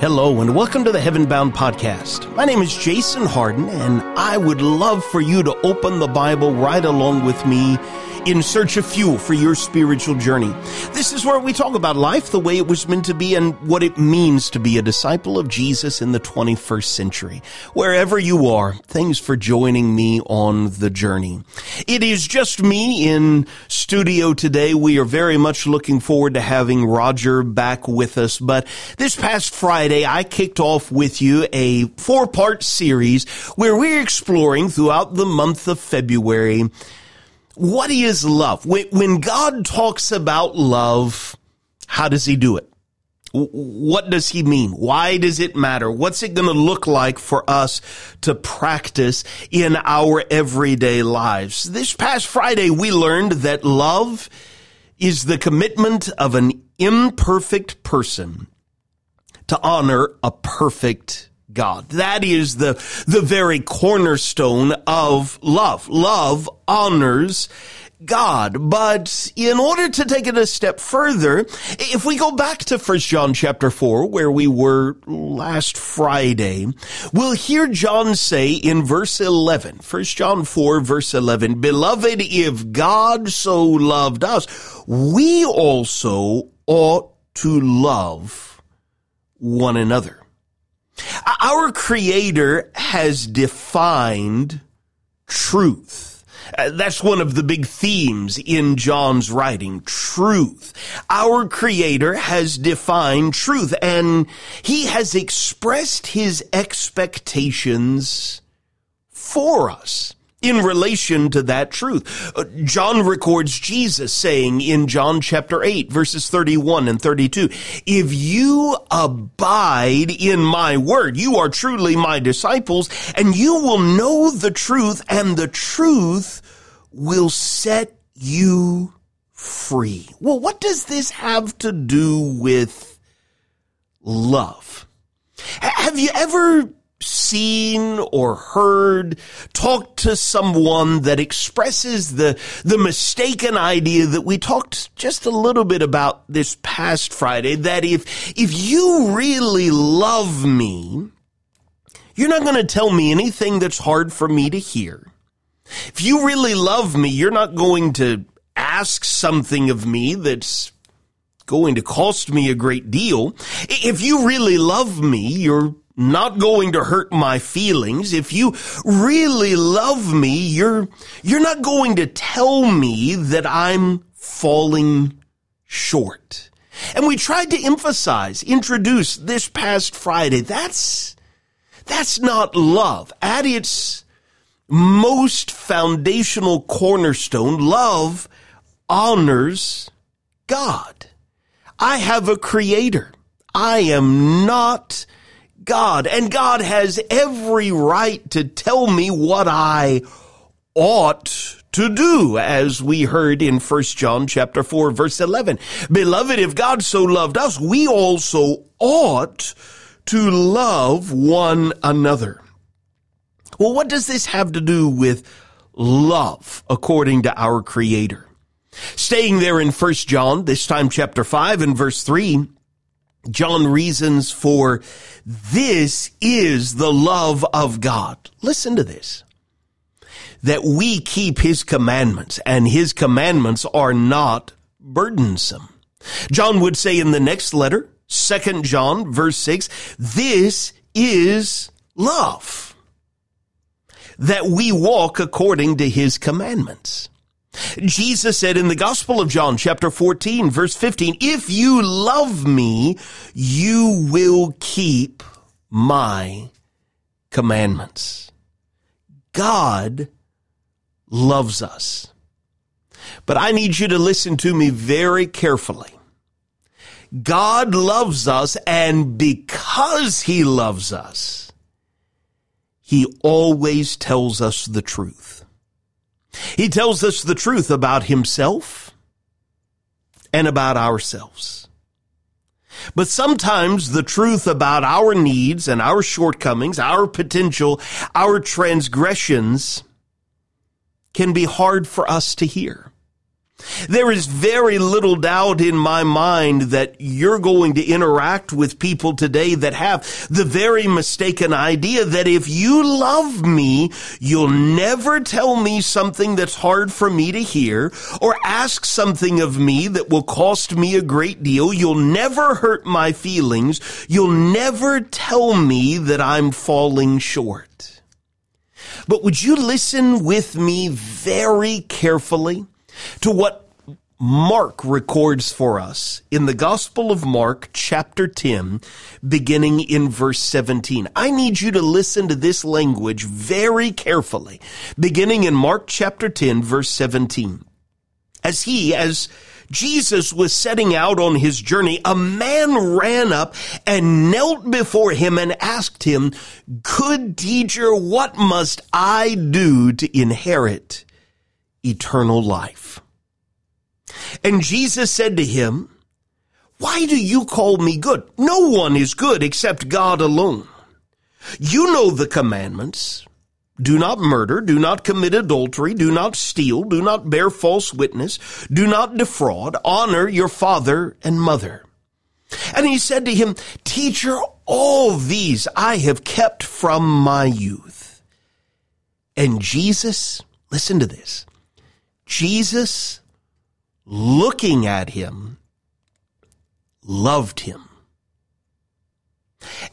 Hello and welcome to the Heaven Bound Podcast. My name is Jason Hardin and I would love for you to open the Bible right along with me in search of fuel for your spiritual journey. This is where we talk about life the way it was meant to be and what it means to be a disciple of Jesus in the 21st century. Wherever you are, thanks for joining me on the journey. It is just me in studio today. We are very much looking forward to having Roger back with us, but this past Friday, I kicked off with you a four part series where we're exploring throughout the month of February what is love? When, when God talks about love, how does he do it? What does he mean? Why does it matter? What's it going to look like for us to practice in our everyday lives? This past Friday, we learned that love is the commitment of an imperfect person to honor a perfect God. That is the, the very cornerstone of love. Love honors God. But in order to take it a step further, if we go back to 1 John chapter 4, where we were last Friday, we'll hear John say in verse 11, 1 John 4 verse 11, Beloved, if God so loved us, we also ought to love one another. Our creator has defined truth. Uh, that's one of the big themes in John's writing, truth. Our creator has defined truth and he has expressed his expectations for us in relation to that truth. Uh, John records Jesus saying in John chapter 8 verses 31 and 32, if you abide in my word, you are truly my disciples and you will know the truth and the truth will set you free. Well, what does this have to do with love? Have you ever seen or heard, talked to someone that expresses the, the mistaken idea that we talked just a little bit about this past Friday, that if, if you really love me, you're not going to tell me anything that's hard for me to hear. If you really love me, you're not going to ask something of me that's going to cost me a great deal. If you really love me, you're not going to hurt my feelings. If you really love me, you're, you're not going to tell me that I'm falling short. And we tried to emphasize, introduce this past Friday. That's, that's not love. At its most foundational cornerstone, love honors God. I have a creator. I am not God, and God has every right to tell me what I ought to do, as we heard in 1 John chapter 4 verse 11. Beloved, if God so loved us, we also ought to love one another. Well, what does this have to do with love according to our creator? Staying there in 1 John, this time chapter 5 and verse 3, John reasons for this is the love of God. Listen to this. That we keep his commandments and his commandments are not burdensome. John would say in the next letter, second John verse six, this is love. That we walk according to his commandments. Jesus said in the Gospel of John, chapter 14, verse 15, if you love me, you will keep my commandments. God loves us. But I need you to listen to me very carefully. God loves us, and because He loves us, He always tells us the truth. He tells us the truth about himself and about ourselves. But sometimes the truth about our needs and our shortcomings, our potential, our transgressions can be hard for us to hear. There is very little doubt in my mind that you're going to interact with people today that have the very mistaken idea that if you love me, you'll never tell me something that's hard for me to hear or ask something of me that will cost me a great deal. You'll never hurt my feelings. You'll never tell me that I'm falling short. But would you listen with me very carefully? To what Mark records for us in the Gospel of Mark, chapter 10, beginning in verse 17. I need you to listen to this language very carefully, beginning in Mark chapter 10, verse 17. As he, as Jesus was setting out on his journey, a man ran up and knelt before him and asked him, Good teacher, what must I do to inherit eternal life? And Jesus said to him, Why do you call me good? No one is good except God alone. You know the commandments. Do not murder, do not commit adultery, do not steal, do not bear false witness, do not defraud, honor your father and mother. And he said to him, Teacher, all these I have kept from my youth. And Jesus, listen to this, Jesus looking at him, loved him,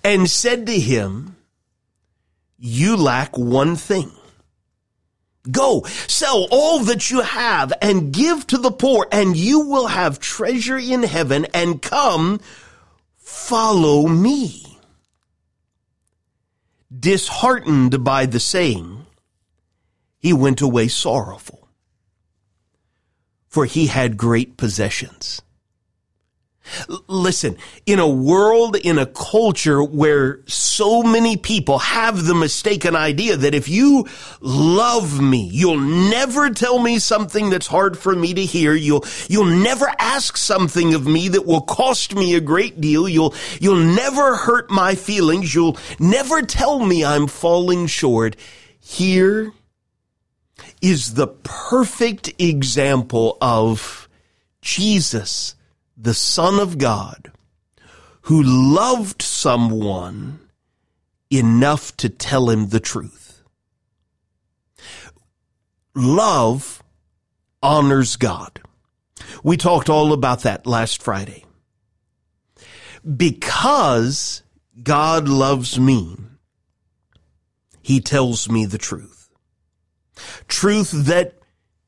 and said to him, You lack one thing. Go, sell all that you have and give to the poor, and you will have treasure in heaven, and come, follow me. Disheartened by the saying, he went away sorrowful for he had great possessions. listen, in a world, in a culture where so many people have the mistaken idea that if you love me, you'll never tell me something that's hard for me to hear. You'll, you'll never ask something of me that will cost me a great deal. You'll, you'll never hurt my feelings. You'll never tell me I'm falling short. Here is the perfect example of Jesus, the Son of God, who loved someone enough to tell him the truth. Love honors God. We talked all about that last Friday. Because God loves me, he tells me the truth truth that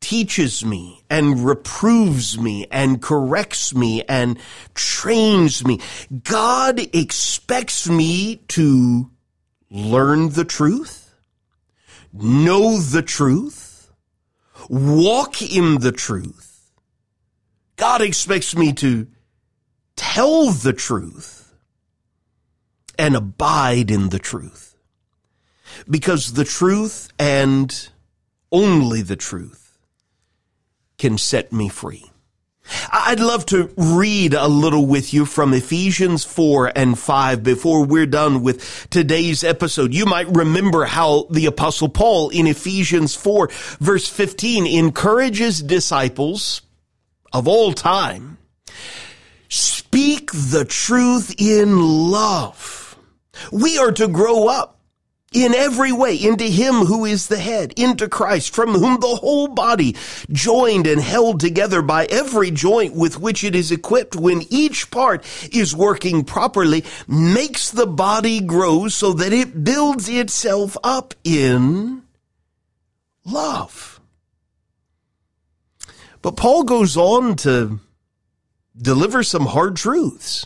teaches me and reproves me and corrects me and trains me. God expects me to learn the truth, know the truth, walk in the truth. God expects me to tell the truth and abide in the truth. Because the truth and only the truth can set me free. I'd love to read a little with you from Ephesians 4 and 5 before we're done with today's episode. You might remember how the apostle Paul in Ephesians 4 verse 15 encourages disciples of all time, speak the truth in love. We are to grow up in every way into him who is the head, into Christ, from whom the whole body, joined and held together by every joint with which it is equipped, when each part is working properly, makes the body grow so that it builds itself up in love. But Paul goes on to deliver some hard truths.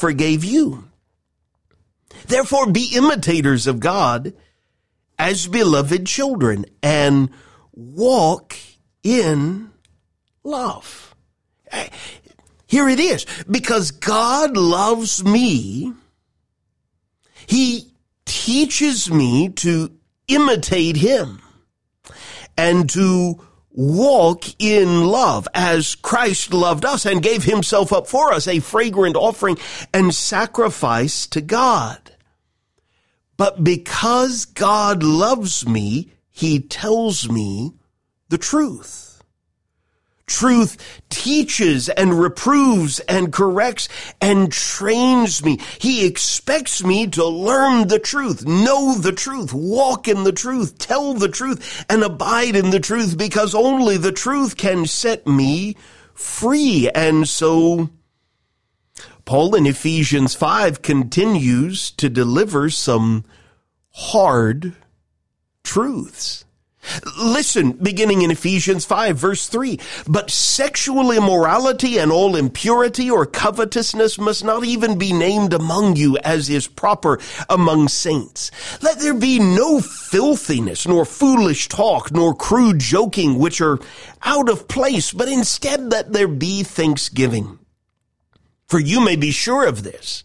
forgave you. Therefore be imitators of God as beloved children and walk in love. Eh, here it is. Because God loves me, He teaches me to imitate Him and to walk in love as Christ loved us and gave himself up for us, a fragrant offering and sacrifice to God. But because God loves me, he tells me the truth. Truth teaches and reproves and corrects and trains me. He expects me to learn the truth, know the truth, walk in the truth, tell the truth, and abide in the truth because only the truth can set me free. And so, Paul in Ephesians 5 continues to deliver some hard truths. Listen, beginning in Ephesians 5 verse 3, but sexual immorality and all impurity or covetousness must not even be named among you as is proper among saints. Let there be no filthiness, nor foolish talk, nor crude joking, which are out of place, but instead let there be thanksgiving. For you may be sure of this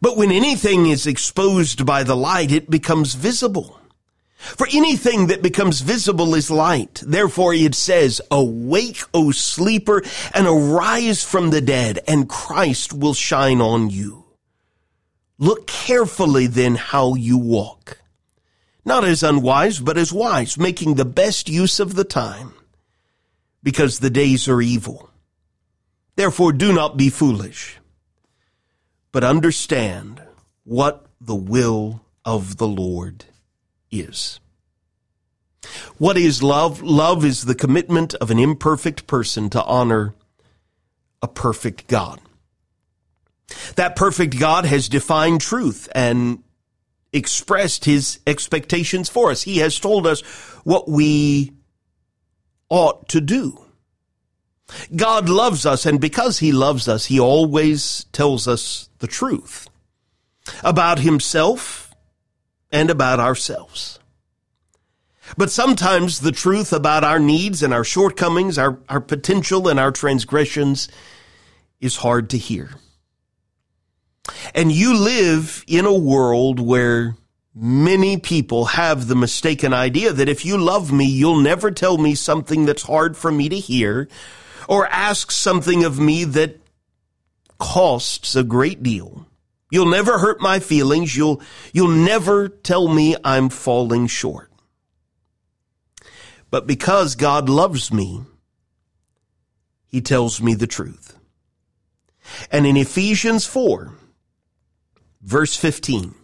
But when anything is exposed by the light, it becomes visible. For anything that becomes visible is light. Therefore it says, awake, O sleeper, and arise from the dead, and Christ will shine on you. Look carefully then how you walk. Not as unwise, but as wise, making the best use of the time, because the days are evil. Therefore do not be foolish but understand what the will of the Lord is. What is love? Love is the commitment of an imperfect person to honor a perfect God. That perfect God has defined truth and expressed his expectations for us. He has told us what we ought to do. God loves us, and because He loves us, He always tells us the truth about Himself and about ourselves. But sometimes the truth about our needs and our shortcomings, our, our potential and our transgressions is hard to hear. And you live in a world where Many people have the mistaken idea that if you love me, you'll never tell me something that's hard for me to hear or ask something of me that costs a great deal. You'll never hurt my feelings. You'll, you'll never tell me I'm falling short. But because God loves me, he tells me the truth. And in Ephesians 4, verse 15,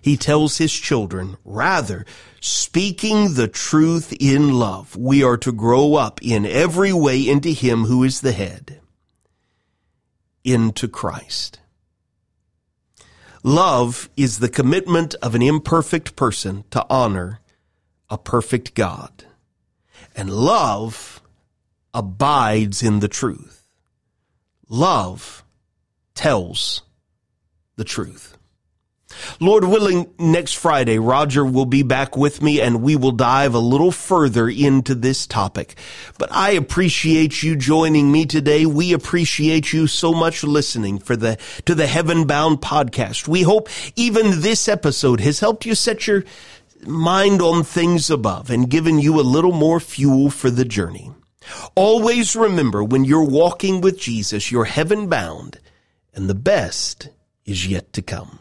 he tells his children, rather, speaking the truth in love, we are to grow up in every way into him who is the head, into Christ. Love is the commitment of an imperfect person to honor a perfect God. And love abides in the truth. Love tells the truth. Lord willing, next Friday, Roger will be back with me and we will dive a little further into this topic. But I appreciate you joining me today. We appreciate you so much listening for the, to the Heaven Bound podcast. We hope even this episode has helped you set your mind on things above and given you a little more fuel for the journey. Always remember when you're walking with Jesus, you're heaven bound and the best is yet to come.